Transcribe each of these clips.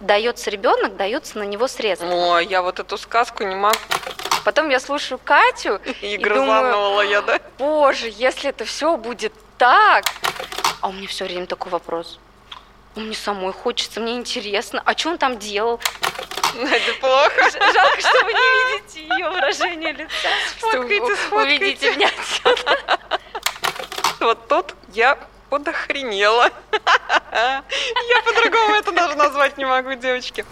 дается ребенок, дается на него средства. Ой, я вот эту сказку не могу. Потом я слушаю Катю И и думаю, я, да? боже, если это все будет так. А у меня все время такой вопрос. Ну, Мне самой хочется, мне интересно. А что он там делал? Надя, плохо. Жалко, что вы не видите ее выражение лица. Что Сфоткайте, сфоткайте. увидите меня отсюда. Вот тут я подохренела. Я по-другому это даже назвать не могу, девочки.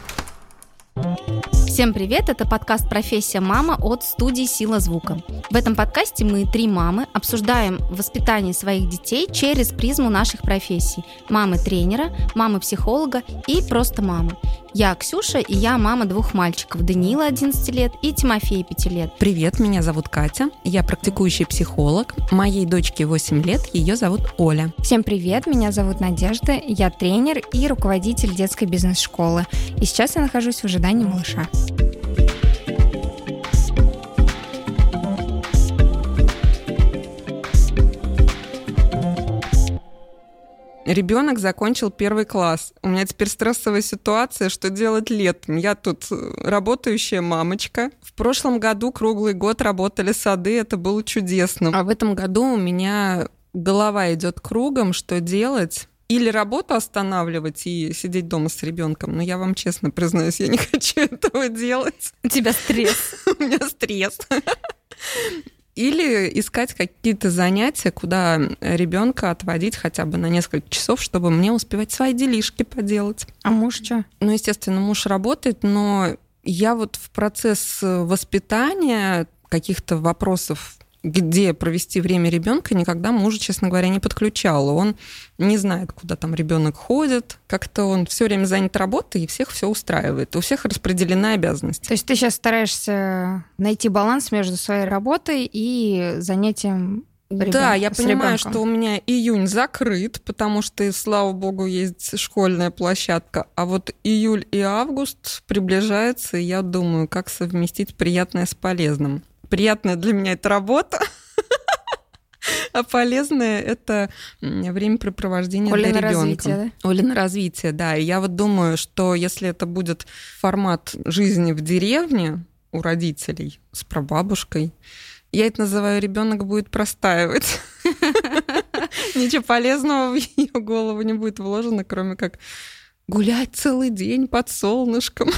Всем привет, это подкаст «Профессия мама» от студии «Сила звука». В этом подкасте мы, три мамы, обсуждаем воспитание своих детей через призму наших профессий. Мамы-тренера, мамы-психолога и просто мамы. Я Ксюша, и я мама двух мальчиков, Даниила 11 лет и Тимофея 5 лет. Привет, меня зовут Катя, я практикующий психолог. Моей дочке 8 лет, ее зовут Оля. Всем привет, меня зовут Надежда, я тренер и руководитель детской бизнес-школы. И сейчас я нахожусь в ожидании малыша. Ребенок закончил первый класс. У меня теперь стрессовая ситуация, что делать летом. Я тут э, работающая мамочка. В прошлом году круглый год работали сады, это было чудесно. А в этом году у меня голова идет кругом, что делать. Или работу останавливать и сидеть дома с ребенком. Но я вам честно признаюсь, я не хочу этого делать. У тебя стресс. У меня стресс. Или искать какие-то занятия, куда ребенка отводить хотя бы на несколько часов, чтобы мне успевать свои делишки поделать. А муж что? Ну, естественно, муж работает, но я вот в процесс воспитания каких-то вопросов, где провести время ребенка, никогда мужа, честно говоря, не подключала. Он не знает, куда там ребенок ходит. Как-то он все время занят работой, и всех все устраивает. У всех распределены обязанности. То есть ты сейчас стараешься найти баланс между своей работой и занятием ребенка, Да, я понимаю, ребенком. что у меня июнь закрыт, потому что, слава богу, есть школьная площадка. А вот июль и август приближаются, и я думаю, как совместить приятное с полезным. Приятное для меня это работа, а полезное это времяпрепровождение Оля для ребенка. развитие, Оля на развитие, да. И я вот думаю, что если это будет формат жизни в деревне у родителей с прабабушкой, я это называю ребенок будет простаивать. Ничего полезного в ее голову не будет вложено, кроме как гулять целый день под солнышком.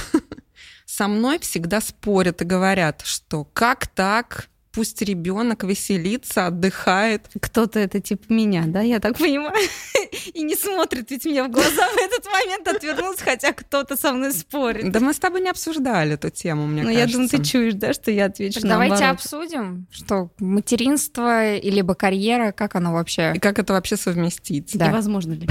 Со мной всегда спорят и говорят, что как так? Пусть ребенок веселится, отдыхает. Кто-то это типа меня, да, я так понимаю. И не смотрит ведь мне в глаза в этот момент, отвернулся, хотя кто-то со мной спорит. Да мы с тобой не обсуждали эту тему, мне Ну, кажется. я думаю, ты чуешь, да, что я отвечу Так давайте наоборот. обсудим, что материнство и либо карьера, как оно вообще? И как это вообще совместить? Да. И возможно ли?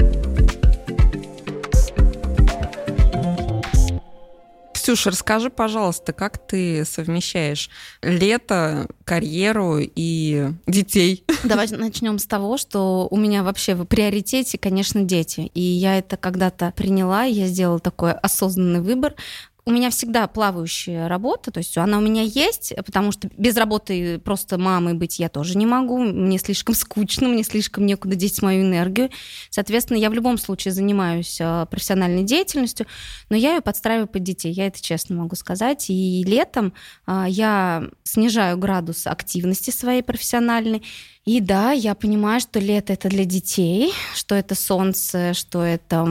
Ксюша, расскажи, пожалуйста, как ты совмещаешь лето, карьеру и детей? Давай начнем с того, что у меня вообще в приоритете, конечно, дети. И я это когда-то приняла, я сделала такой осознанный выбор. У меня всегда плавающая работа, то есть она у меня есть, потому что без работы просто мамой быть я тоже не могу. Мне слишком скучно, мне слишком некуда деть мою энергию. Соответственно, я в любом случае занимаюсь а, профессиональной деятельностью, но я ее подстраиваю под детей, я это честно могу сказать. И летом а, я снижаю градус активности своей профессиональной, и да, я понимаю, что лето это для детей, что это солнце, что это,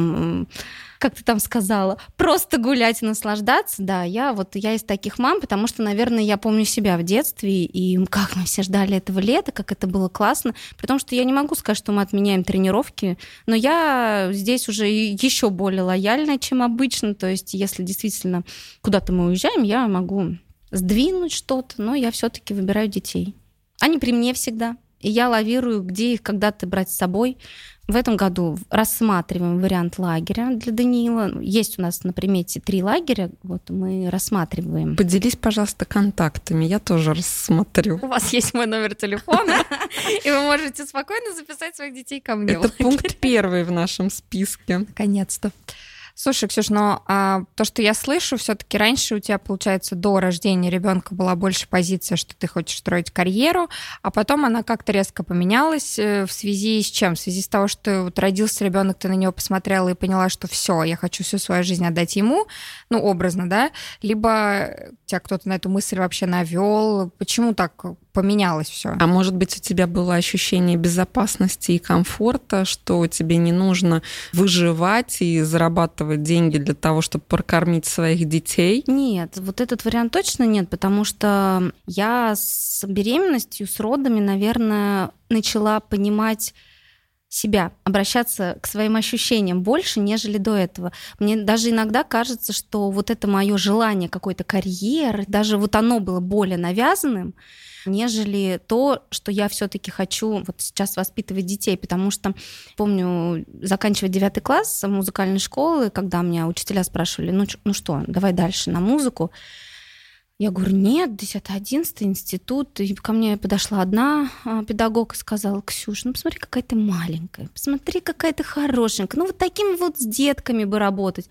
как ты там сказала, просто гулять и наслаждаться. Да, я вот я из таких мам, потому что, наверное, я помню себя в детстве и как мы все ждали этого лета, как это было классно. При том, что я не могу сказать, что мы отменяем тренировки, но я здесь уже еще более лояльная, чем обычно. То есть, если действительно куда-то мы уезжаем, я могу сдвинуть что-то, но я все-таки выбираю детей. Они при мне всегда. И я лавирую, где их когда-то брать с собой. В этом году рассматриваем вариант лагеря для Даниила. Есть у нас на примете три лагеря, вот мы рассматриваем. Поделись, пожалуйста, контактами, я тоже рассмотрю. У вас есть мой номер телефона, и вы можете спокойно записать своих детей ко мне. Это пункт первый в нашем списке. Наконец-то. Слушай, Ксюш, но а, то, что я слышу, все-таки раньше у тебя, получается, до рождения ребенка была больше позиция, что ты хочешь строить карьеру, а потом она как-то резко поменялась э, в связи с чем? В связи с того, что вот родился ребенок, ты на него посмотрела и поняла, что все, я хочу всю свою жизнь отдать ему, ну, образно, да? Либо тебя кто-то на эту мысль вообще навел. Почему так поменялось все. А может быть, у тебя было ощущение безопасности и комфорта, что тебе не нужно выживать и зарабатывать деньги для того, чтобы прокормить своих детей? Нет, вот этот вариант точно нет, потому что я с беременностью, с родами, наверное, начала понимать себя, обращаться к своим ощущениям больше, нежели до этого. Мне даже иногда кажется, что вот это мое желание какой-то карьеры, даже вот оно было более навязанным, нежели то, что я все-таки хочу вот сейчас воспитывать детей, потому что помню, заканчивать девятый класс музыкальной школы, когда меня учителя спрашивали, ну, ну что, давай дальше на музыку. Я говорю, нет, 10-11 институт. И ко мне подошла одна а, педагог и сказала, Ксюш, ну посмотри, какая ты маленькая, посмотри, какая ты хорошенькая. Ну вот такими вот с детками бы работать.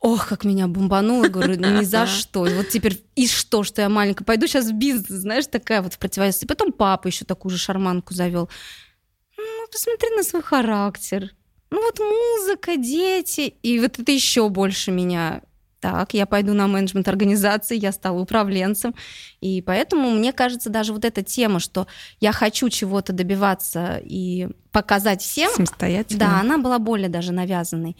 Ох, как меня бомбануло, говорю, ну ни за что. Вот теперь и что, что я маленькая, пойду сейчас в бизнес, знаешь, такая вот в противовес. И потом папа еще такую же шарманку завел. Ну, посмотри на свой характер. Ну вот музыка, дети. И вот это еще больше меня так, я пойду на менеджмент организации, я стала управленцем. И поэтому мне кажется, даже вот эта тема, что я хочу чего-то добиваться и показать всем, Самостоятельно. да, она была более даже навязанной.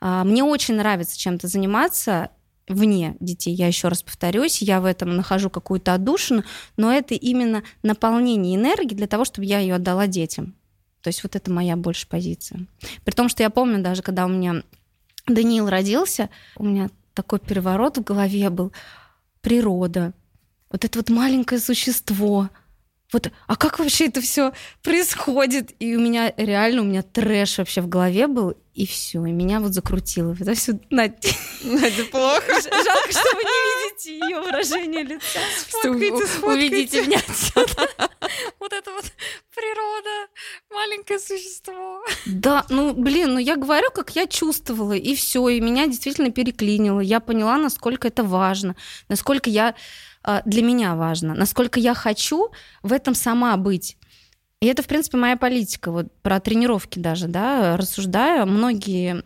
А, мне очень нравится чем-то заниматься вне детей. Я еще раз повторюсь, я в этом нахожу какую-то отдушину, но это именно наполнение энергии для того, чтобы я ее отдала детям. То есть вот это моя больше позиция. При том, что я помню даже, когда у меня Даниил родился, у меня такой переворот в голове был. Природа. Вот это вот маленькое существо — вот, а как вообще это все происходит? И у меня реально, у меня трэш вообще в голове был, и все, и меня вот закрутило. Это все Надя. Надя, плохо. Жалко, что вы не видите ее выражение лица. Сфоткайте, сфоткайте. Увидите меня отсюда. Вот это вот природа, маленькое существо. Да, ну, блин, ну я говорю, как я чувствовала, и все, и меня действительно переклинило. Я поняла, насколько это важно, насколько я для меня важно, насколько я хочу в этом сама быть. И это, в принципе, моя политика. Вот про тренировки даже, да, рассуждаю. Многие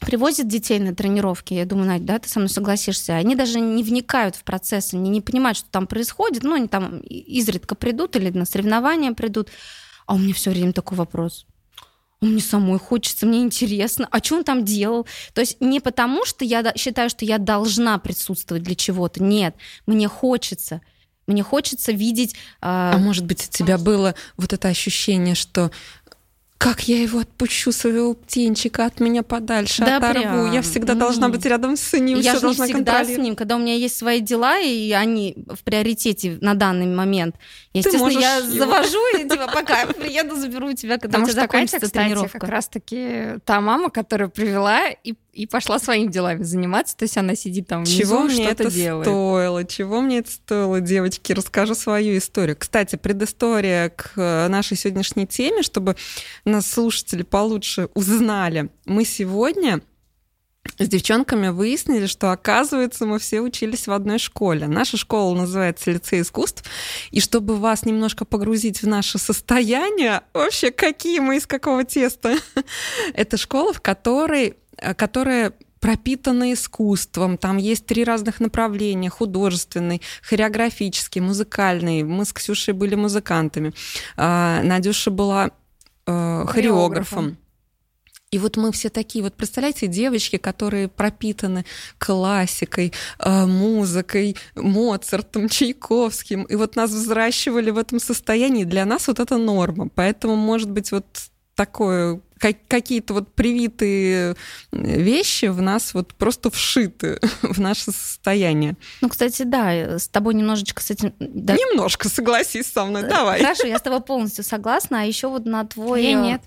привозят детей на тренировки, я думаю, Надя, да, ты со мной согласишься, они даже не вникают в процесс, они не понимают, что там происходит, ну, они там изредка придут или на соревнования придут, а у меня все время такой вопрос мне самой хочется, мне интересно, а что он там делал? То есть не потому, что я считаю, что я должна присутствовать для чего-то, нет, мне хочется. Мне хочется видеть... Э... А может быть, у тебя было вот это ощущение, что как я его отпущу, своего птенчика, от меня подальше, да оторву. Прям. Я всегда должна быть рядом с ним. Я же всегда с ним, когда у меня есть свои дела, и они в приоритете на данный момент. Естественно, я его. завожу и типа, пока приеду, заберу тебя, когда Потому у тебя закончится Катя, тренировка. Кстати, как раз-таки та мама, которая привела и и пошла своими делами заниматься, то есть она сидит там внизу, чего мне что-то это делает. стоило, чего мне это стоило, девочки, расскажу свою историю. Кстати, предыстория к э, нашей сегодняшней теме, чтобы нас слушатели получше узнали. Мы сегодня с девчонками выяснили, что, оказывается, мы все учились в одной школе. Наша школа называется лицей искусств. И чтобы вас немножко погрузить в наше состояние, вообще, какие мы из какого теста, это школа, в которой Э, которая пропитана искусством. Там есть три разных направления. Художественный, хореографический, музыкальный. Мы с Ксюшей были музыкантами. А, Надюша была э, хореографом. И вот мы все такие, вот представляете, девочки, которые пропитаны классикой, э, музыкой, Моцартом, Чайковским, и вот нас взращивали в этом состоянии. Для нас вот это норма. Поэтому, может быть, вот такое какие-то вот привитые вещи в нас вот просто вшиты в наше состояние. Ну, кстати, да, с тобой немножечко с этим... Да. Немножко, согласись со мной, давай. Хорошо, я с тобой полностью согласна, а еще вот на твой... Я нет.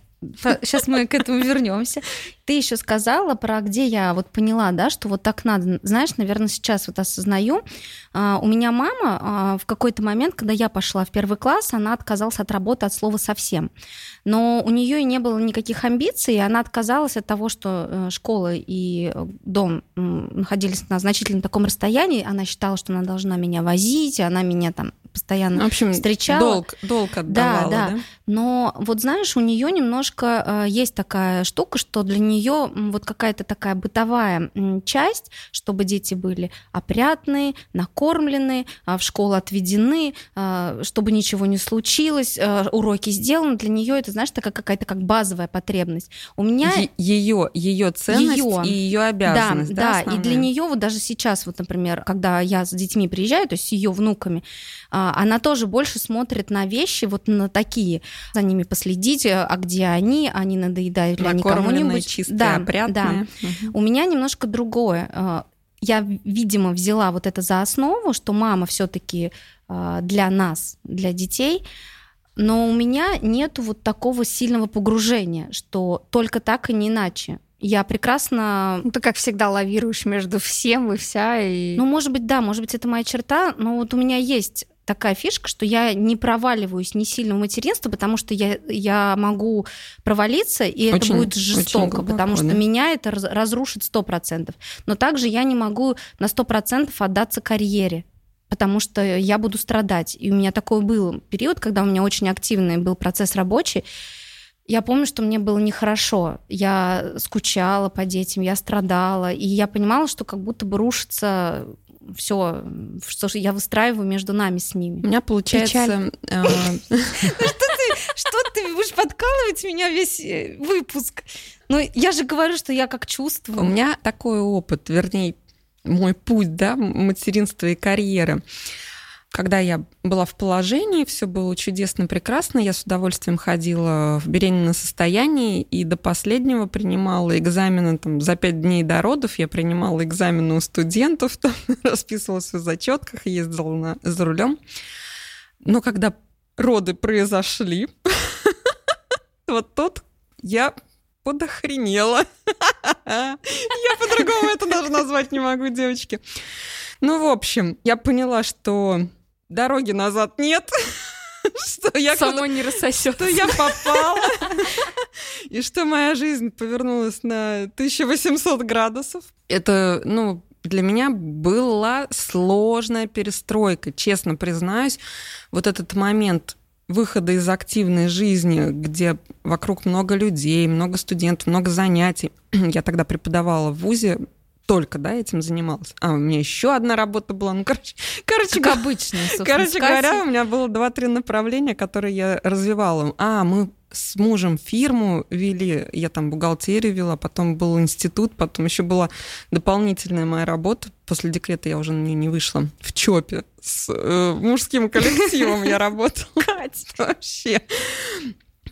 Сейчас мы к этому вернемся. Ты еще сказала про где я вот поняла, да, что вот так надо. Знаешь, наверное, сейчас вот осознаю. А, у меня мама а, в какой-то момент, когда я пошла в первый класс, она отказалась от работы от слова совсем. Но у нее и не было никаких амбиций, и она отказалась от того, что э, школа и дом находились на значительно таком расстоянии. Она считала, что она должна меня возить, она меня там постоянно в общем, встречала. Долг, долг отдавала, да, да. да? Но вот знаешь, у нее немножко э, есть такая штука, что для нее вот какая-то такая бытовая часть, чтобы дети были опрятные, накормлены, э, в школу отведены, э, чтобы ничего не случилось, э, уроки сделаны. Для нее это, знаешь, такая какая-то как базовая потребность. У меня ее ее ценность её, и ее обязанность, да, да, да и для нее вот даже сейчас вот, например, когда я с детьми приезжаю, то есть с ее внуками, а, она тоже больше смотрит на вещи вот на такие, за ними последить, э, а где они, они надоедают ли они кому-нибудь. чистые, да, опрятные. Да. Угу. У меня немножко другое. Э, я, видимо, взяла вот это за основу, что мама все-таки э, для нас, для детей, но у меня нету вот такого сильного погружения, что только так и не иначе. Я прекрасно... Ну, ты, как всегда, лавируешь между всем и вся. И... Ну, может быть, да, может быть, это моя черта, но вот у меня есть такая фишка, что я не проваливаюсь не сильно в материнство, потому что я, я могу провалиться, и очень, это будет жестоко, глубоко, потому что да. меня это разрушит сто процентов. Но также я не могу на сто процентов отдаться карьере, потому что я буду страдать. И у меня такой был период, когда у меня очень активный был процесс рабочий, я помню, что мне было нехорошо. Я скучала по детям, я страдала, и я понимала, что как будто бы рушится все, что я выстраиваю между нами с ними. У меня получается... Э, что ты будешь подкалывать меня весь э, выпуск? Ну, я же говорю, что я как чувствую. У меня такой опыт, вернее, мой путь, да, материнства и карьеры. Когда я была в положении, все было чудесно, прекрасно. Я с удовольствием ходила в беременном состоянии и до последнего принимала экзамены там, за пять дней до родов. Я принимала экзамены у студентов, там, расписывалась в зачетках, ездила на, за рулем. Но когда роды произошли, вот тут я подохренела. Я по-другому это даже назвать не могу, девочки. Ну, в общем, я поняла, что дороги назад нет. что я Само не рассосет. Что я попала. И что моя жизнь повернулась на 1800 градусов. Это, ну, для меня была сложная перестройка, честно признаюсь. Вот этот момент выхода из активной жизни, где вокруг много людей, много студентов, много занятий. Я тогда преподавала в ВУЗе только, да, этим занималась. А, у меня еще одна работа была. Ну, короче, короче, как обычно, Короче говоря, у меня было два-три направления, которые я развивала. А, мы с мужем фирму вели, я там бухгалтерию вела, потом был институт, потом еще была дополнительная моя работа. После декрета я уже на нее не вышла. В ЧОПе с э, мужским коллективом я работала. Катя, вообще.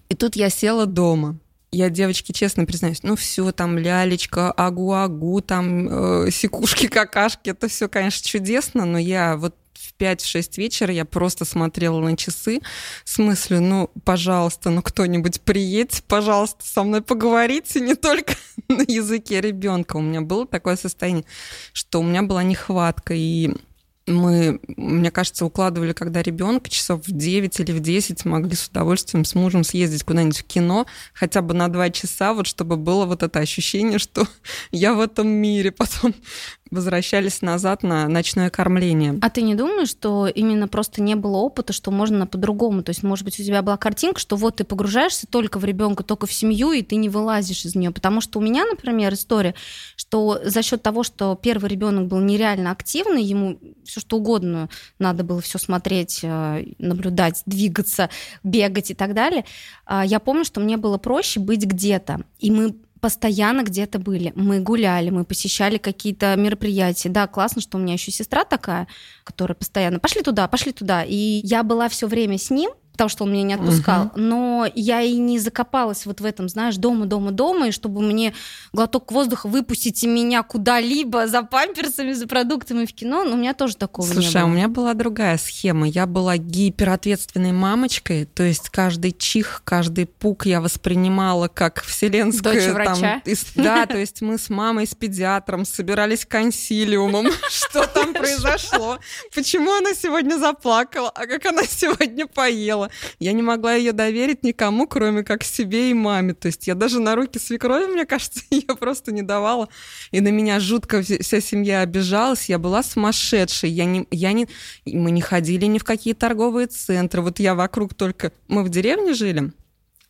И тут я села дома я девочки честно признаюсь, ну все, там лялечка, агу-агу, там э, секушки, какашки, это все, конечно, чудесно, но я вот в 5-6 вечера я просто смотрела на часы с мыслью, ну, пожалуйста, ну кто-нибудь приедьте, пожалуйста, со мной поговорите, не только на языке ребенка. У меня было такое состояние, что у меня была нехватка, и мы, мне кажется, укладывали, когда ребенка часов в 9 или в 10 могли с удовольствием с мужем съездить куда-нибудь в кино, хотя бы на 2 часа, вот чтобы было вот это ощущение, что я в этом мире. Потом возвращались назад на ночное кормление. А ты не думаешь, что именно просто не было опыта, что можно по-другому? То есть, может быть, у тебя была картинка, что вот ты погружаешься только в ребенка, только в семью, и ты не вылазишь из нее. Потому что у меня, например, история, что за счет того, что первый ребенок был нереально активный, ему все что угодно надо было все смотреть, э, наблюдать, двигаться, бегать и так далее. А, я помню, что мне было проще быть где-то. И мы постоянно где-то были. Мы гуляли, мы посещали какие-то мероприятия. Да, классно, что у меня еще сестра такая, которая постоянно пошли туда, пошли туда. И я была все время с ним, того, что он меня не отпускал. Угу. Но я и не закопалась вот в этом, знаешь, дома, дома, дома, и чтобы мне глоток воздуха выпустить и меня куда-либо за памперсами, за продуктами в кино, ну, у меня тоже такого Слушай, не было. а у меня была другая схема. Я была гиперответственной мамочкой, то есть каждый чих, каждый пук я воспринимала как вселенская... Дочь врача? Там, да, то есть мы с мамой, с педиатром собирались консилиумом, что там произошло, почему она сегодня заплакала, а как она сегодня поела. Я не могла ее доверить никому, кроме как себе и маме. То есть я даже на руки свекрови, мне кажется, ее просто не давала. И на меня жутко вся семья обижалась. Я была сумасшедшей. Я не, я не, мы не ходили ни в какие торговые центры. Вот я вокруг только... Мы в деревне жили,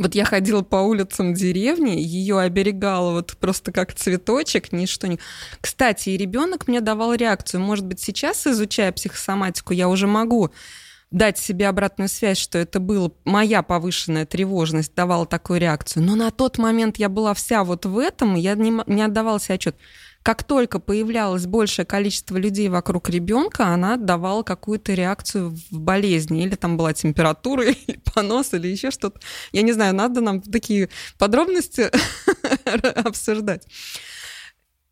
вот я ходила по улицам деревни, ее оберегала вот просто как цветочек, ничто не... Кстати, и ребенок мне давал реакцию. Может быть, сейчас, изучая психосоматику, я уже могу дать себе обратную связь, что это была моя повышенная тревожность, давала такую реакцию. Но на тот момент я была вся вот в этом, и я не, не отдавала себе отчет. Как только появлялось большее количество людей вокруг ребенка, она давала какую-то реакцию в болезни. Или там была температура, или понос, или еще что-то. Я не знаю, надо нам такие подробности обсуждать.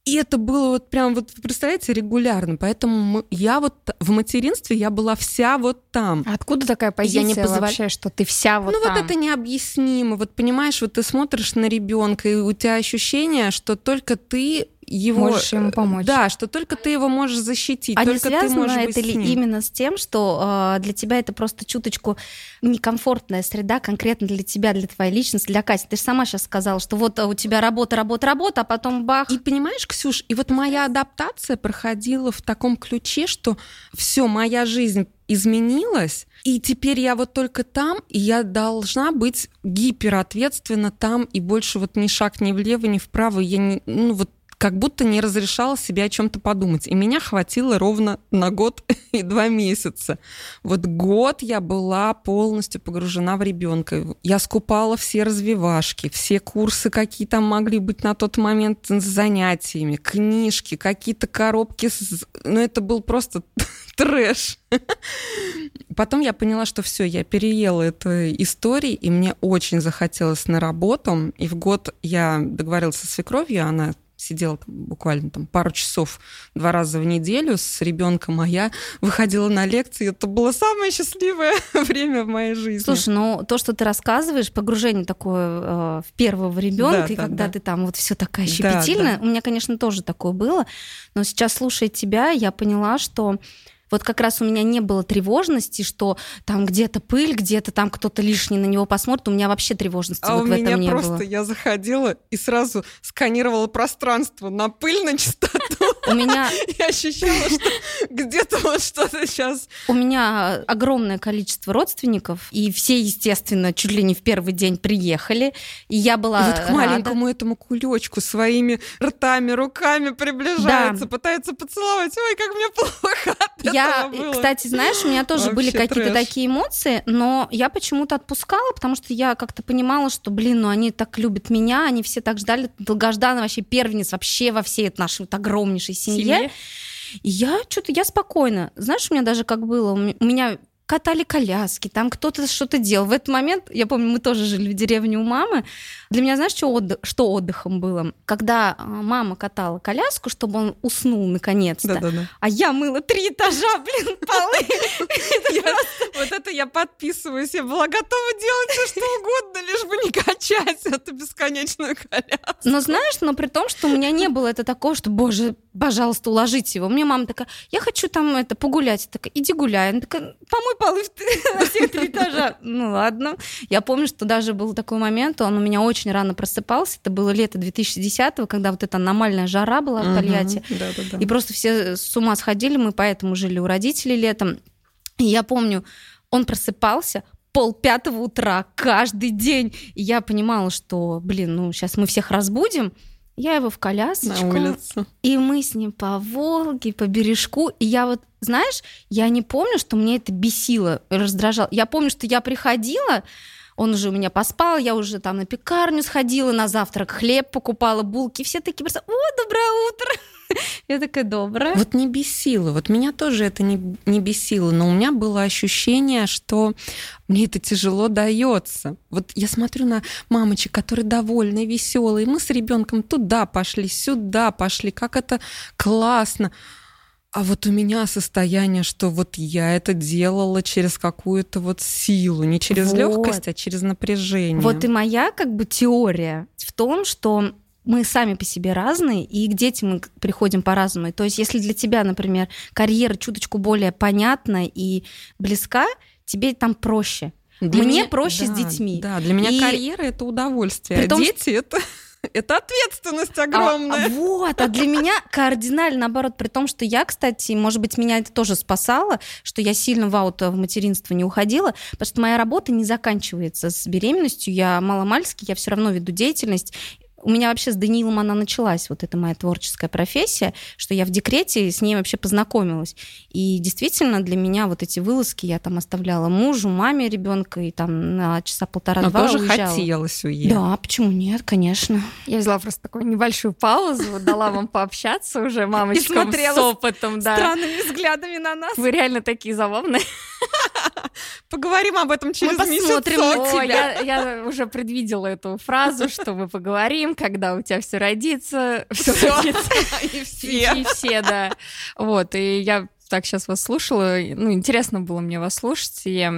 И это было вот прям, вот, представляете, регулярно. Поэтому мы, я вот в материнстве, я была вся вот там. А откуда такая позиция Я не позволя- вообще, что ты вся вот ну там? вот это необъяснимо. Вот понимаешь, вот ты смотришь на ребенка, и у тебя ощущение, что только ты его... Можешь ему помочь. Да, что только ты его можешь защитить, А не только ты связано можешь это быть ли с ним. именно с тем, что э, для тебя это просто чуточку некомфортная среда, конкретно для тебя, для твоей личности, для Кати? Ты же сама сейчас сказала, что вот у тебя работа, работа, работа, а потом бах. И понимаешь, Ксюш, и вот моя адаптация проходила в таком ключе, что все, моя жизнь изменилась, и теперь я вот только там, и я должна быть гиперответственна там, и больше вот ни шаг ни влево, ни вправо. Я не, ну вот как будто не разрешала себе о чем-то подумать. И меня хватило ровно на год и два месяца. Вот год я была полностью погружена в ребенка. Я скупала все развивашки, все курсы, какие там могли быть на тот момент с занятиями, книжки, какие-то коробки. С... Ну, это был просто трэш. Потом я поняла, что все, я переела эту историю, и мне очень захотелось на работу. И в год я договорилась со свекровью, она сидела там, буквально там пару часов два раза в неделю с ребенком, а я выходила на лекции. Это было самое счастливое время в моей жизни. Слушай, ну то, что ты рассказываешь, погружение такое э, в первого ребенка, Да, и да, когда да. ты там вот все такая Да, щепетильная, да. у меня, конечно, тоже такое было, но сейчас слушая тебя, я поняла, что вот как раз у меня не было тревожности, что там где-то пыль, где-то там кто-то лишний на него посмотрит. У меня вообще тревожности А вот у в этом не просто было. я заходила и сразу сканировала пространство на пыль, на чистоту. У меня, Я ощущала, что где-то вот что-то сейчас. у меня огромное количество родственников, и все, естественно, чуть ли не в первый день приехали. И я была И вот к рада. маленькому этому кулечку своими ртами, руками приближается, пытается поцеловать. Ой, как мне плохо от Я, кстати, знаешь, у меня тоже были какие-то такие эмоции, но я почему-то отпускала, потому что я как-то понимала, что, блин, ну они так любят меня, они все так ждали, долгожданный вообще первенец вообще во всей этой нашей вот огромнейшей семье. И я что-то, я спокойно. Знаешь, у меня даже как было, у меня катали коляски, там кто-то что-то делал. В этот момент, я помню, мы тоже жили в деревне у мамы. Для меня, знаешь, что, отдых, что отдыхом было? Когда а, мама катала коляску, чтобы он уснул наконец-то, Да-да-да. а я мыла три этажа, блин, полы. Вот это я подписываюсь. Я была готова делать все, что угодно, лишь бы не качать эту бесконечную коляску. Но знаешь, но при том, что у меня не было это такого, что, боже, пожалуйста, уложите его. Мне мама такая, я хочу там это погулять. Я такая, иди гуляй. Она такая, помой т- на все три этажа. Ну ладно. Я помню, что даже был такой момент, он у меня очень рано просыпался. Это было лето 2010-го, когда вот эта аномальная жара была в Тольятти. И просто все с ума сходили, мы поэтому жили у родителей летом. И я помню, он просыпался пол пятого утра каждый день. И я понимала, что, блин, ну сейчас мы всех разбудим. Я его в На колясочку, улицу. и мы с ним по Волге, по бережку. И я вот, знаешь, я не помню, что мне это бесило, раздражало. Я помню, что я приходила, он уже у меня поспал, я уже там на пекарню сходила, на завтрак хлеб покупала, булки, все такие просто, о, доброе утро. Я такая добрая. Вот не бесило. Вот меня тоже это не, не бесило, но у меня было ощущение, что мне это тяжело дается. Вот я смотрю на мамочек, которые довольны, веселые. Мы с ребенком туда пошли, сюда пошли. Как это классно. А вот у меня состояние, что вот я это делала через какую-то вот силу, не через вот. легкость, а через напряжение. Вот и моя как бы теория в том, что мы сами по себе разные, и к детям мы приходим по-разному. То есть, если для тебя, например, карьера чуточку более понятна и близка, тебе там проще. Для Мне меня, проще да, с детьми. Да, для меня и... карьера это удовольствие, а дети это это ответственность огромная. А, а, вот, а для меня кардинально наоборот, при том, что я, кстати, может быть, меня это тоже спасало, что я сильно в ауто в материнство не уходила, потому что моя работа не заканчивается с беременностью, я маломальски, я все равно веду деятельность, у меня вообще с Даниилом она началась, вот эта моя творческая профессия, что я в декрете с ней вообще познакомилась. И действительно для меня вот эти вылазки я там оставляла мужу, маме ребенка и там на часа полтора-два тоже уезжала. хотелось уехать. Да, почему нет, конечно. Я взяла просто такую небольшую паузу, дала вам пообщаться уже мамочкам с опытом. Да. странными взглядами на нас. Вы реально такие забавные. Поговорим об этом через мы посмотрим месяц. О, я, я уже предвидела эту фразу, что мы поговорим, когда у тебя все родится. Все родится. И все. И все, да. Вот, и я так сейчас вас слушала. Ну, интересно было мне вас слушать. И,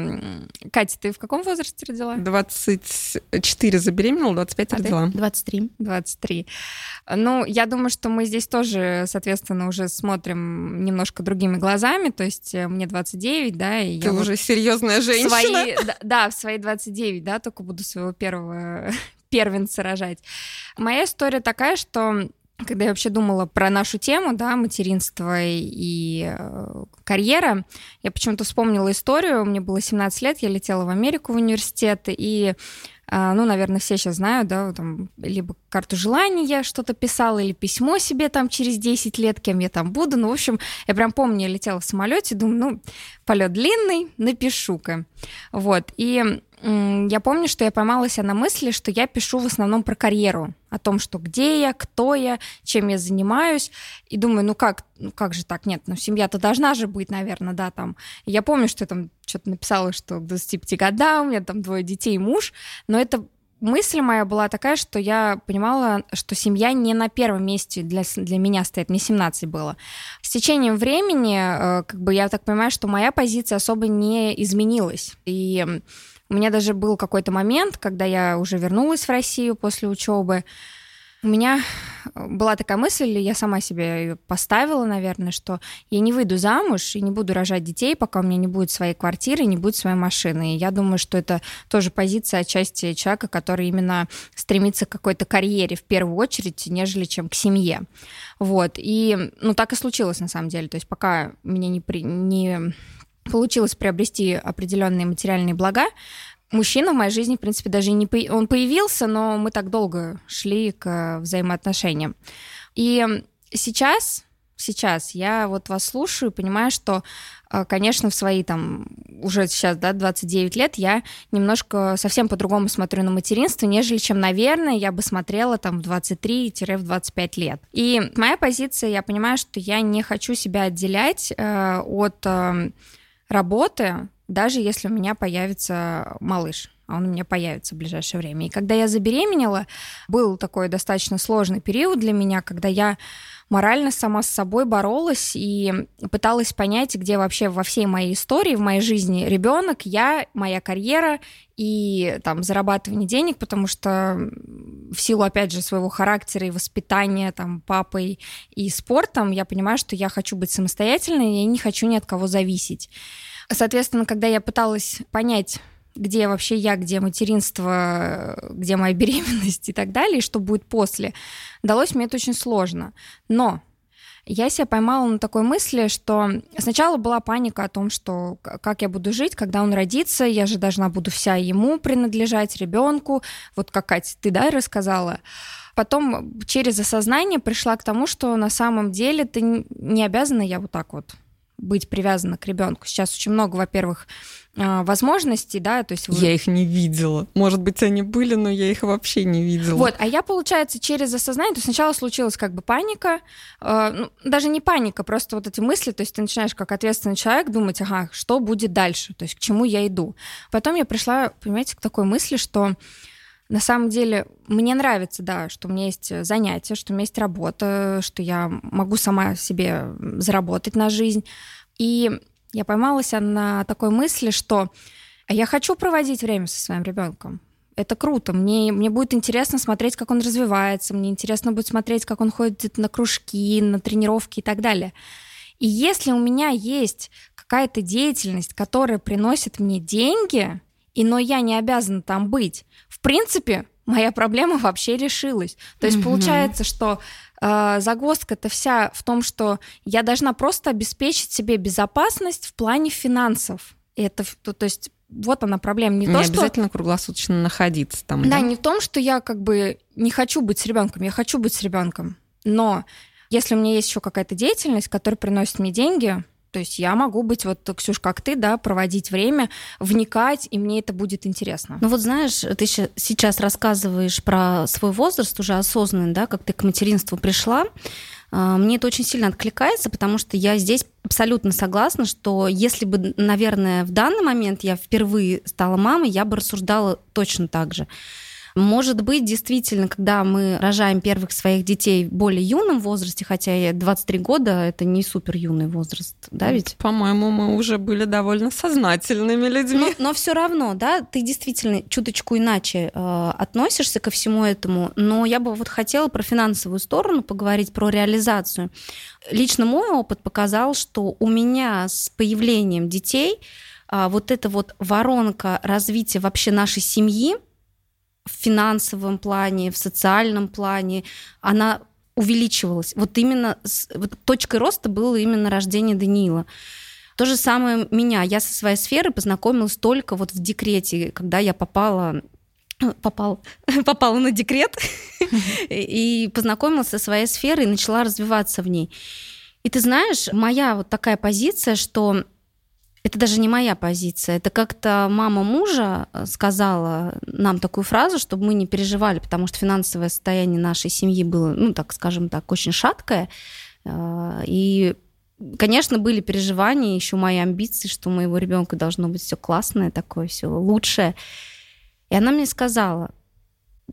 Катя, ты в каком возрасте родила? 24 забеременела, 25 а родила. 23. 23. Ну, я думаю, что мы здесь тоже, соответственно, уже смотрим немножко другими глазами. То есть э, мне 29, да, и Ты я уже вот серьезная женщина. Свои, да, да, в свои 29, да, только буду своего первого первенца рожать. Моя история такая, что когда я вообще думала про нашу тему, да, материнство и э, карьера, я почему-то вспомнила историю. Мне было 17 лет, я летела в Америку в университет, и э, ну, наверное, все сейчас знают, да, там, либо карту желаний я что-то писала, или письмо себе там через 10 лет, кем я там буду. Ну, в общем, я прям помню, я летела в самолете, думаю, ну, полет длинный, напишу-ка. Вот, и я помню, что я поймалась на мысли, что я пишу в основном про карьеру, о том, что где я, кто я, чем я занимаюсь, и думаю, ну как, ну как же так, нет, ну семья-то должна же быть, наверное, да, там. И я помню, что я там что-то написала, что к 25 годам, у меня там двое детей и муж, но это мысль моя была такая, что я понимала, что семья не на первом месте для, для меня стоит, мне 17 было. С течением времени, э, как бы я так понимаю, что моя позиция особо не изменилась. И у меня даже был какой-то момент, когда я уже вернулась в Россию после учебы. У меня э, была такая мысль, я сама себе ее поставила, наверное, что я не выйду замуж и не буду рожать детей, пока у меня не будет своей квартиры, не будет своей машины. И я думаю, что это тоже позиция отчасти человека, который именно стремится к какой-то карьере в первую очередь, нежели чем к семье. Вот. И, ну, так и случилось на самом деле. То есть пока меня не, при... не получилось приобрести определенные материальные блага. Мужчина в моей жизни, в принципе, даже не... По... Он появился, но мы так долго шли к взаимоотношениям. И сейчас сейчас я вот вас слушаю понимаю, что, э, конечно, в свои там уже сейчас, да, 29 лет я немножко совсем по-другому смотрю на материнство, нежели чем, наверное, я бы смотрела там в 23-25 лет. И моя позиция, я понимаю, что я не хочу себя отделять э, от э, работы, даже если у меня появится малыш он у меня появится в ближайшее время. И когда я забеременела, был такой достаточно сложный период для меня, когда я морально сама с собой боролась и пыталась понять, где вообще во всей моей истории, в моей жизни ребенок, я, моя карьера и там зарабатывание денег, потому что в силу, опять же, своего характера и воспитания там папой и спортом, я понимаю, что я хочу быть самостоятельной, я не хочу ни от кого зависеть. Соответственно, когда я пыталась понять, где вообще я, где материнство, где моя беременность и так далее, и что будет после, далось мне это очень сложно. Но я себя поймала на такой мысли, что сначала была паника о том, что как я буду жить, когда он родится, я же должна буду вся ему принадлежать, ребенку, вот как Катя, ты, да, рассказала. Потом через осознание пришла к тому, что на самом деле ты не обязана я вот так вот быть привязана к ребенку. Сейчас очень много, во-первых, а, возможностей, да, то есть... Вы... Я их не видела. Может быть, они были, но я их вообще не видела. Вот, а я, получается, через осознание, то есть сначала случилась как бы паника, э, ну, даже не паника, просто вот эти мысли, то есть ты начинаешь как ответственный человек думать, ага, что будет дальше, то есть к чему я иду. Потом я пришла, понимаете, к такой мысли, что на самом деле мне нравится, да, что у меня есть занятия, что у меня есть работа, что я могу сама себе заработать на жизнь. И я поймалась на такой мысли, что я хочу проводить время со своим ребенком. Это круто. Мне, мне будет интересно смотреть, как он развивается. Мне интересно будет смотреть, как он ходит на кружки, на тренировки и так далее. И если у меня есть какая-то деятельность, которая приносит мне деньги, и но я не обязана там быть, в принципе, моя проблема вообще решилась. То есть mm-hmm. получается, что э, загвоздка-то вся в том, что я должна просто обеспечить себе безопасность в плане финансов. И это, то, то есть вот она проблема. Не, не то, обязательно что... круглосуточно находиться там. Да, да, не в том, что я как бы не хочу быть с ребенком, я хочу быть с ребенком. Но если у меня есть еще какая-то деятельность, которая приносит мне деньги, то есть я могу быть вот, Ксюш, как ты, да, проводить время, вникать, и мне это будет интересно. Ну вот знаешь, ты сейчас рассказываешь про свой возраст уже осознанный, да, как ты к материнству пришла. А, мне это очень сильно откликается, потому что я здесь абсолютно согласна, что если бы, наверное, в данный момент я впервые стала мамой, я бы рассуждала точно так же. Может быть, действительно, когда мы рожаем первых своих детей в более юном возрасте, хотя 23 года это не супер юный возраст, да ведь? По-моему, мы уже были довольно сознательными людьми. Но, но все равно, да, ты действительно чуточку иначе э, относишься ко всему этому. Но я бы вот хотела про финансовую сторону поговорить, про реализацию. Лично мой опыт показал, что у меня с появлением детей а, вот эта вот воронка развития вообще нашей семьи, в финансовом плане, в социальном плане, она увеличивалась. Вот именно вот точкой роста было именно рождение Даниила. То же самое меня. Я со своей сферы познакомилась только вот в декрете, когда я попала попал, попала на декрет и познакомилась со своей сферой и начала развиваться в ней. И ты знаешь, моя вот такая позиция, что это даже не моя позиция. Это как-то мама мужа э, сказала нам такую фразу, чтобы мы не переживали, потому что финансовое состояние нашей семьи было, ну, так скажем так, очень шаткое. Э, и, конечно, были переживания, еще мои амбиции, что у моего ребенка должно быть все классное, такое все лучшее. И она мне сказала,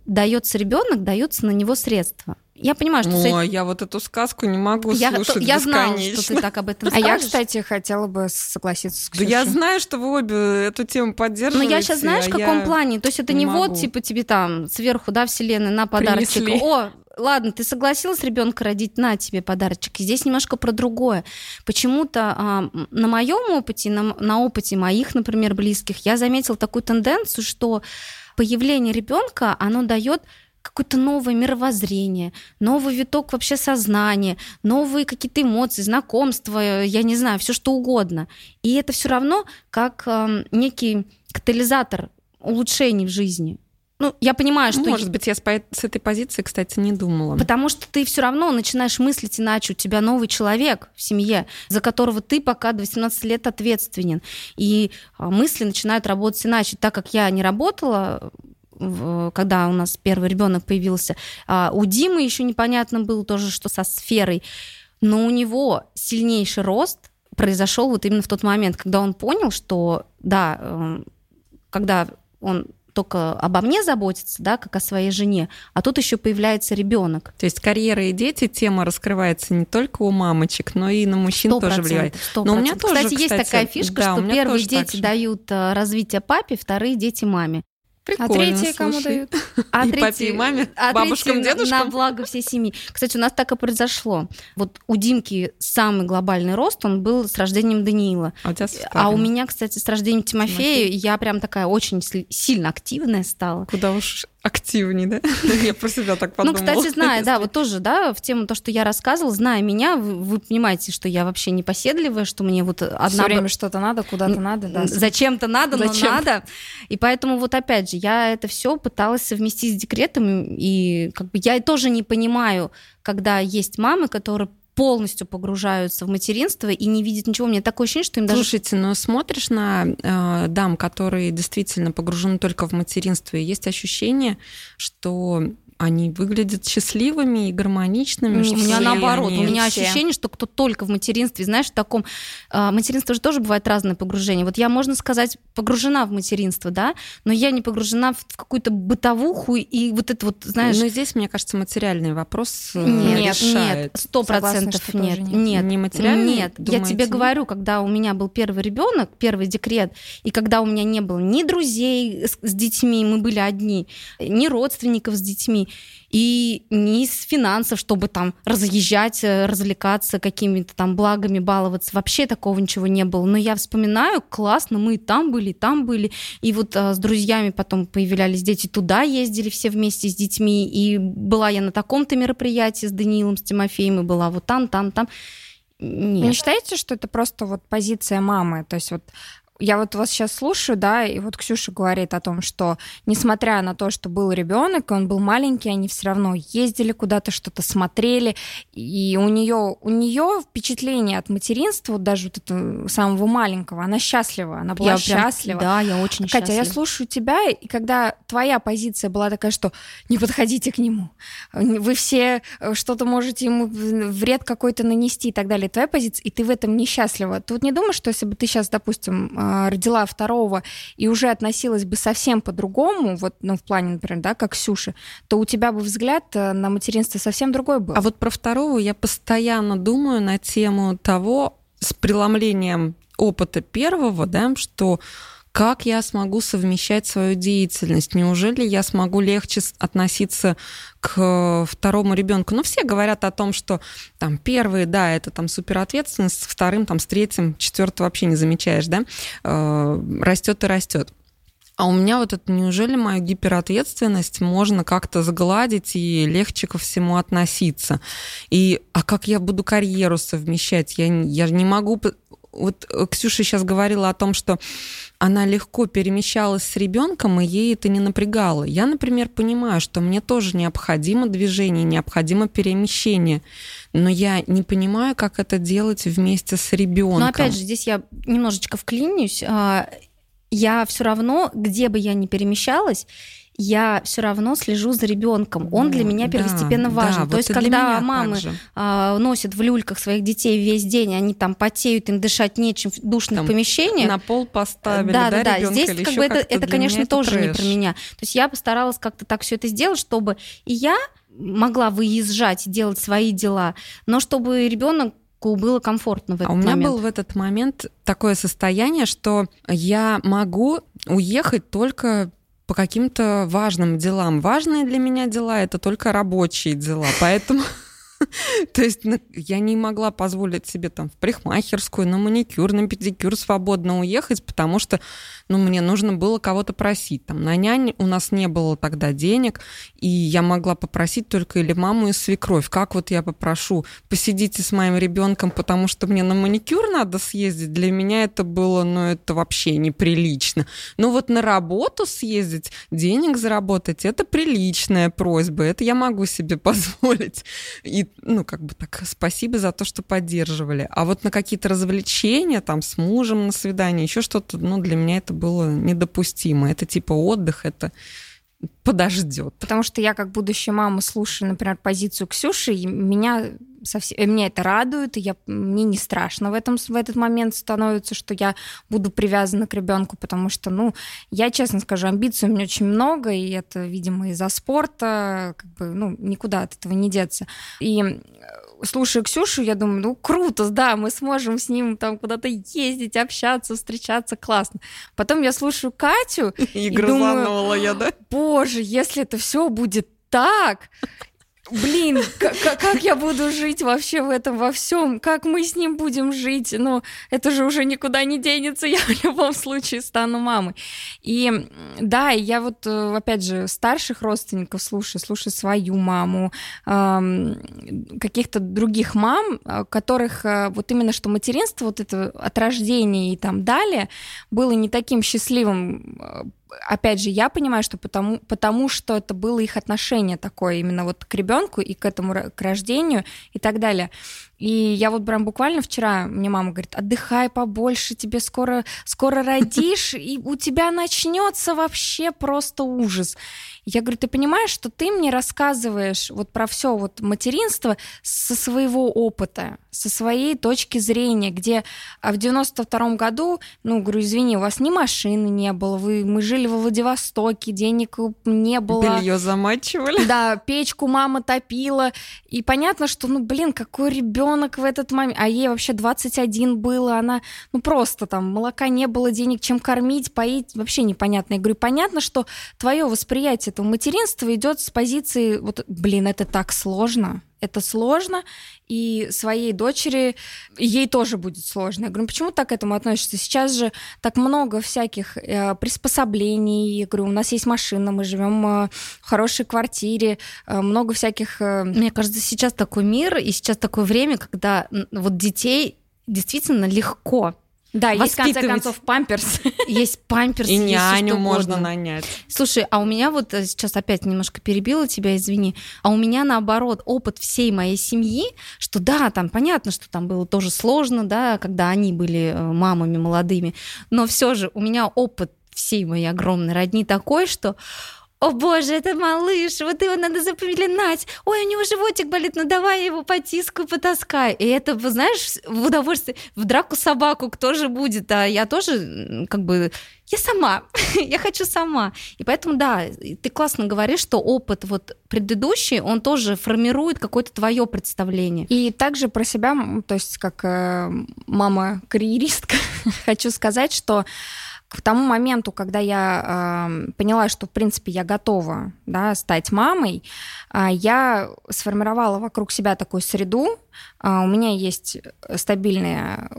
дается ребенок, дается на него средства. Я понимаю, что... О, я вот эту сказку не могу я, слушать Я знала, что ты так об этом скажешь. А я, кстати, хотела бы согласиться с Ксюшей. Да я знаю, что вы обе эту тему поддерживаете. Но я сейчас, знаешь, а в каком плане? То есть это не, не вот, типа, тебе там сверху, да, вселенная, на подарочек. Принесли. О, ладно, ты согласилась ребенка родить, на тебе подарочек. И здесь немножко про другое. Почему-то а, на моем опыте, на, на опыте моих, например, близких, я заметила такую тенденцию, что появление ребенка, оно дает какое-то новое мировоззрение, новый виток вообще сознания, новые какие-то эмоции, знакомства, я не знаю, все что угодно. И это все равно как э, некий катализатор улучшений в жизни. Ну, я понимаю, что... Может быть, я с, с этой позиции, кстати, не думала. Потому что ты все равно начинаешь мыслить иначе. У тебя новый человек в семье, за которого ты пока до 18 лет ответственен. И а, мысли начинают работать иначе. Так как я не работала когда у нас первый ребенок появился. А у Димы еще непонятно было тоже, что со сферой. Но у него сильнейший рост произошел вот именно в тот момент, когда он понял, что да, эм, когда он только обо мне заботится, да, как о своей жене, а тут еще появляется ребенок. То есть карьера и дети тема раскрывается не только у мамочек, но и на мужчин 100%, тоже влияет. 100%. Но у меня тоже, кстати, кстати, есть такая фишка, да, что первые дети дают э, развитие папе, вторые дети маме. Прикольно, а третьи кому дают? А и третьи, папе, и маме, а бабушкам, дедушкам? На благо всей семьи. Кстати, у нас так и произошло. Вот у Димки самый глобальный рост, он был с рождением Даниила. А у, тебя а у меня, кстати, с рождением Тимофея, Тимофей. я прям такая очень сильно активная стала. Куда уж активнее, да? Я про себя так подумала. Ну, кстати, знаю, да, вот тоже, да, в тему то, что я рассказывала, зная меня, вы, вы понимаете, что я вообще непоседливая, что мне вот одна... Все время что-то надо, куда-то надо, да. Зачем-то надо, но Зачем? надо. И поэтому вот опять же, я это все пыталась совместить с декретом, и как бы я тоже не понимаю, когда есть мамы, которые полностью погружаются в материнство и не видят ничего. У меня такое ощущение, что им даже... Слушайте, но смотришь на э, дам, которые действительно погружены только в материнство, и есть ощущение, что они выглядят счастливыми и гармоничными. У меня наоборот, у меня ощущение, что кто только в материнстве, знаешь, в таком э, материнство же тоже бывает разное погружение. Вот я, можно сказать, погружена в материнство, да, но я не погружена в, в какую-то бытовуху и вот это вот, знаешь. Но здесь, мне кажется, материальный вопрос э, нет, решает. нет, сто процентов нет, нет, нет, не материальный. Нет, думаете? я тебе говорю, когда у меня был первый ребенок, первый декрет, и когда у меня не было ни друзей с, с детьми, мы были одни, ни родственников с детьми и не из финансов, чтобы там разъезжать, э, развлекаться какими-то там благами, баловаться. Вообще такого ничего не было. Но я вспоминаю, классно, мы и там были, и там были. И вот а, с друзьями потом появлялись дети, туда ездили все вместе с детьми. И была я на таком-то мероприятии с Даниилом, с Тимофеем, и была вот там, там, там. Нет. Вы не считаете, что это просто вот позиция мамы? То есть вот я вот вас сейчас слушаю, да, и вот Ксюша говорит о том, что несмотря на то, что был ребенок, и он был маленький, они все равно ездили куда-то, что-то смотрели, и у нее у нее впечатление от материнства, вот даже вот этого самого маленького, она счастлива, она была я счастлива. Прям, да, я очень Катя, счастлива. я слушаю тебя, и когда твоя позиция была такая, что не подходите к нему, вы все э, что-то можете ему вред какой-то нанести и так далее, твоя позиция, и ты в этом несчастлива. Ты вот не думаешь, что если бы ты сейчас, допустим, э, родила второго и уже относилась бы совсем по-другому, вот, ну, в плане, например, да, как Ксюша, то у тебя бы взгляд э, на материнство совсем другой был. А вот про второго я постоянно думаю на тему того, с преломлением опыта первого, да, что как я смогу совмещать свою деятельность? Неужели я смогу легче относиться к второму ребенку? Ну, все говорят о том, что там первые, да, это там суперответственность, с вторым, там, с третьим, четвертым вообще не замечаешь, да, э, растет и растет. А у меня вот это, неужели мою гиперответственность можно как-то загладить и легче ко всему относиться? И, а как я буду карьеру совмещать? Я, я не могу вот э, Ксюша сейчас говорила о том, что она легко перемещалась с ребенком, и ей это не напрягало. Я, например, понимаю, что мне тоже необходимо движение, необходимо перемещение, но я не понимаю, как это делать вместе с ребенком. Но опять же, здесь я немножечко вклинюсь. А, я все равно, где бы я ни перемещалась, я все равно слежу за ребенком. Он для меня первостепенно да, важен. Да, То вот есть, когда мамы а, носят в люльках своих детей весь день, они там потеют, им дышать нечем в душных там помещениях. На пол поставили, да, да, да. Здесь как бы это, это конечно, тоже трэш. не про меня. То есть я постаралась как-то так все это сделать, чтобы и я могла выезжать и делать свои дела, но чтобы ребенок было комфортно в этот а у меня момент. был в этот момент такое состояние, что я могу уехать только по каким-то важным делам. Важные для меня дела это только рабочие дела. Поэтому То есть ну, я не могла позволить себе там в парикмахерскую, на маникюр, на педикюр свободно уехать, потому что ну, мне нужно было кого-то просить. Там на нянь у нас не было тогда денег, и я могла попросить только или маму и свекровь. Как вот я попрошу, посидите с моим ребенком, потому что мне на маникюр надо съездить. Для меня это было, ну, это вообще неприлично. Но вот на работу съездить, денег заработать, это приличная просьба. Это я могу себе позволить. И ну, как бы так, спасибо за то, что поддерживали. А вот на какие-то развлечения, там, с мужем на свидание, еще что-то, ну, для меня это было недопустимо. Это типа отдых, это подождет. Потому что я, как будущая мама, слушаю, например, позицию Ксюши, и меня совсем, меня это радует, и я, мне не страшно в, этом, в этот момент становится, что я буду привязана к ребенку, потому что, ну, я честно скажу, амбиций у меня очень много, и это, видимо, из-за спорта, как бы, ну, никуда от этого не деться. И слушаю Ксюшу, я думаю, ну круто, да, мы сможем с ним там куда-то ездить, общаться, встречаться, классно. Потом я слушаю Катю и, и думаю, я, да? Боже, если это все будет так, блин, как, как я буду жить вообще в этом во всем? Как мы с ним будем жить? Ну, это же уже никуда не денется, я в любом случае стану мамой. И да, я вот, э, опять же, старших родственников слушаю, слушаю свою маму, каких-то других мам, э, которых э, вот именно что материнство, вот это от рождения и там далее, было не таким счастливым опять же, я понимаю, что потому, потому что это было их отношение такое именно вот к ребенку и к этому к рождению и так далее. И я вот прям буквально вчера, мне мама говорит, отдыхай побольше, тебе скоро, скоро родишь, и у тебя начнется вообще просто ужас. Я говорю, ты понимаешь, что ты мне рассказываешь вот про все вот материнство со своего опыта, со своей точки зрения, где а в 92 году, ну, говорю, извини, у вас ни машины не было, вы, мы жили во Владивостоке, денег не было. Белье замачивали. Да, печку мама топила. И понятно, что, ну, блин, какой ребенок в этот момент. А ей вообще 21 было, она, ну, просто там молока не было, денег чем кормить, поить, вообще непонятно. Я говорю, понятно, что твое восприятие этого материнства идет с позиции, вот, блин, это так сложно, это сложно, и своей дочери ей тоже будет сложно. Я говорю, ну почему так к этому относишься? Сейчас же так много всяких э, приспособлений. Я говорю, у нас есть машина, мы живем э, в хорошей квартире, э, много всяких... Э... Мне кажется, сейчас такой мир, и сейчас такое время, когда вот детей действительно легко да, есть, в конце концов, памперс. Есть памперс. И няню можно нанять. Слушай, а у меня вот э, сейчас опять немножко перебила тебя, извини, а у меня наоборот опыт всей моей семьи, что да, там понятно, что там было тоже сложно, да, когда они были э, мамами молодыми, но все же у меня опыт всей моей огромной родни такой, что о боже, это малыш, вот его надо запеленать. Ой, у него животик болит, ну давай его потискаю, потаскаю. И это, знаешь, в удовольствие, в драку собаку кто же будет? А я тоже, как бы, я сама, я хочу сама. И поэтому, да, ты классно говоришь, что опыт вот предыдущий, он тоже формирует какое-то твое представление. И также про себя, то есть как э, мама-карьеристка, хочу сказать, что к тому моменту, когда я э, поняла, что, в принципе, я готова да, стать мамой, э, я сформировала вокруг себя такую среду. Э, у меня есть стабильная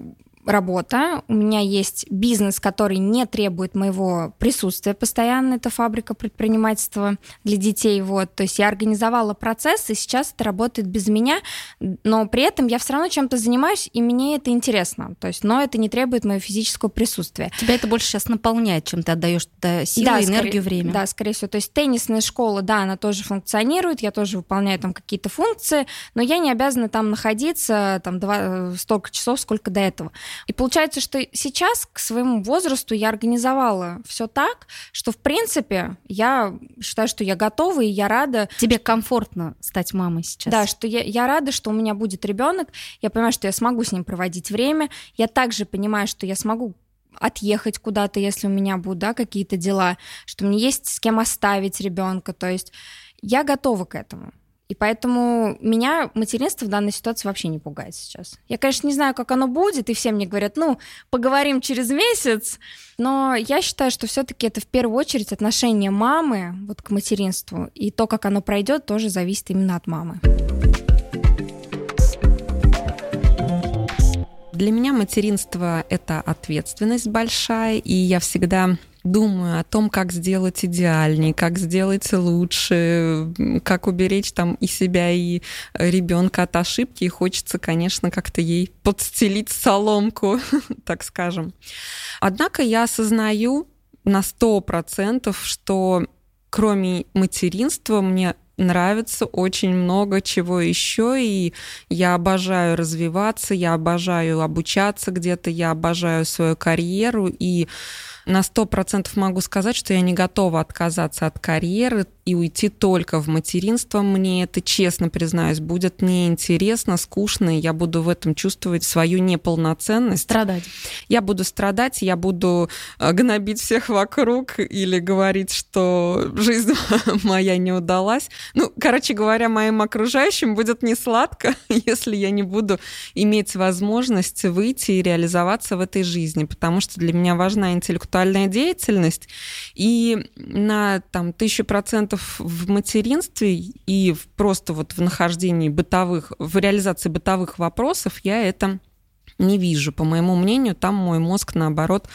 работа, у меня есть бизнес, который не требует моего присутствия постоянно, это фабрика предпринимательства для детей, вот, то есть я организовала процесс, и сейчас это работает без меня, но при этом я все равно чем-то занимаюсь, и мне это интересно, то есть, но это не требует моего физического присутствия. Тебя это больше сейчас наполняет, чем ты отдаешь туда силы, да, энергию, скорее, время. Да, скорее всего, то есть теннисная школа, да, она тоже функционирует, я тоже выполняю там какие-то функции, но я не обязана там находиться там два, столько часов, сколько до этого. И получается, что сейчас к своему возрасту я организовала все так, что в принципе я считаю, что я готова и я рада. Тебе комфортно стать мамой сейчас? Да, что я, я рада, что у меня будет ребенок. Я понимаю, что я смогу с ним проводить время. Я также понимаю, что я смогу отъехать куда-то, если у меня будут да, какие-то дела, что мне есть с кем оставить ребенка. То есть я готова к этому. И поэтому меня материнство в данной ситуации вообще не пугает сейчас. Я, конечно, не знаю, как оно будет, и все мне говорят, ну, поговорим через месяц, но я считаю, что все-таки это в первую очередь отношение мамы вот к материнству, и то, как оно пройдет, тоже зависит именно от мамы. Для меня материнство — это ответственность большая, и я всегда думаю о том, как сделать идеальнее, как сделать лучше, как уберечь там и себя, и ребенка от ошибки. И хочется, конечно, как-то ей подстелить соломку, так скажем. Однако я осознаю на сто процентов, что кроме материнства мне нравится очень много чего еще, и я обожаю развиваться, я обожаю обучаться где-то, я обожаю свою карьеру, и на сто процентов могу сказать, что я не готова отказаться от карьеры и уйти только в материнство. Мне это, честно признаюсь, будет неинтересно, скучно, и я буду в этом чувствовать свою неполноценность. Страдать. Я буду страдать, я буду э, гнобить всех вокруг или говорить, что жизнь моя не удалась. Ну, короче говоря, моим окружающим будет не сладко, если я не буду иметь возможность выйти и реализоваться в этой жизни, потому что для меня важна интеллектуальная деятельность, и на там тысячу процентов в материнстве и просто вот в нахождении бытовых, в реализации бытовых вопросов я это не вижу. По моему мнению, там мой мозг, наоборот,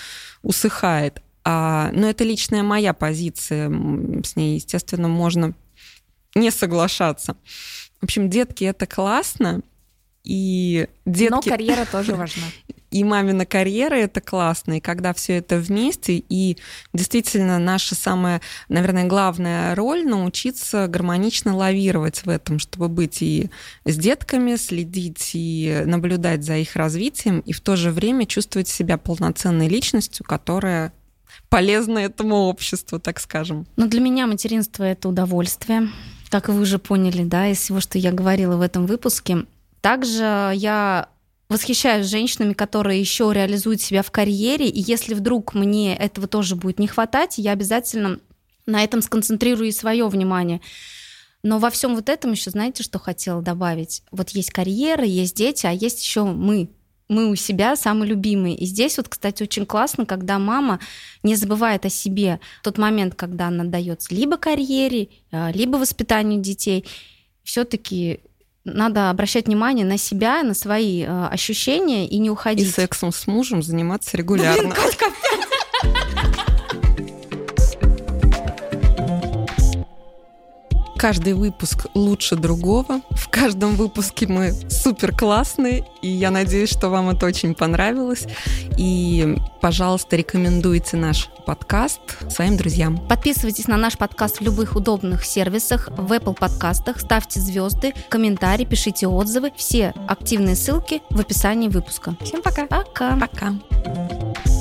усыхает. А, но это личная моя позиция. С ней, естественно, можно не соглашаться. В общем, детки, это классно. И детки... Но карьера тоже важна. и мамина карьера это классно, и когда все это вместе, и действительно наша самая, наверное, главная роль научиться гармонично лавировать в этом, чтобы быть и с детками, следить и наблюдать за их развитием, и в то же время чувствовать себя полноценной личностью, которая полезна этому обществу, так скажем. Но для меня материнство это удовольствие, как вы уже поняли, да, из всего, что я говорила в этом выпуске. Также я восхищаюсь женщинами, которые еще реализуют себя в карьере, и если вдруг мне этого тоже будет не хватать, я обязательно на этом сконцентрирую свое внимание. Но во всем вот этом еще, знаете, что хотела добавить? Вот есть карьера, есть дети, а есть еще мы, мы у себя самые любимые. И здесь вот, кстати, очень классно, когда мама не забывает о себе тот момент, когда она дается либо карьере, а, либо воспитанию детей. Все-таки надо обращать внимание на себя, на свои э, ощущения и не уходить. И сексом с мужем заниматься регулярно. Блин, Катька, каждый выпуск лучше другого. В каждом выпуске мы супер классные, и я надеюсь, что вам это очень понравилось. И, пожалуйста, рекомендуйте наш подкаст своим друзьям. Подписывайтесь на наш подкаст в любых удобных сервисах, в Apple подкастах, ставьте звезды, комментарии, пишите отзывы. Все активные ссылки в описании выпуска. Всем пока. Пока. Пока.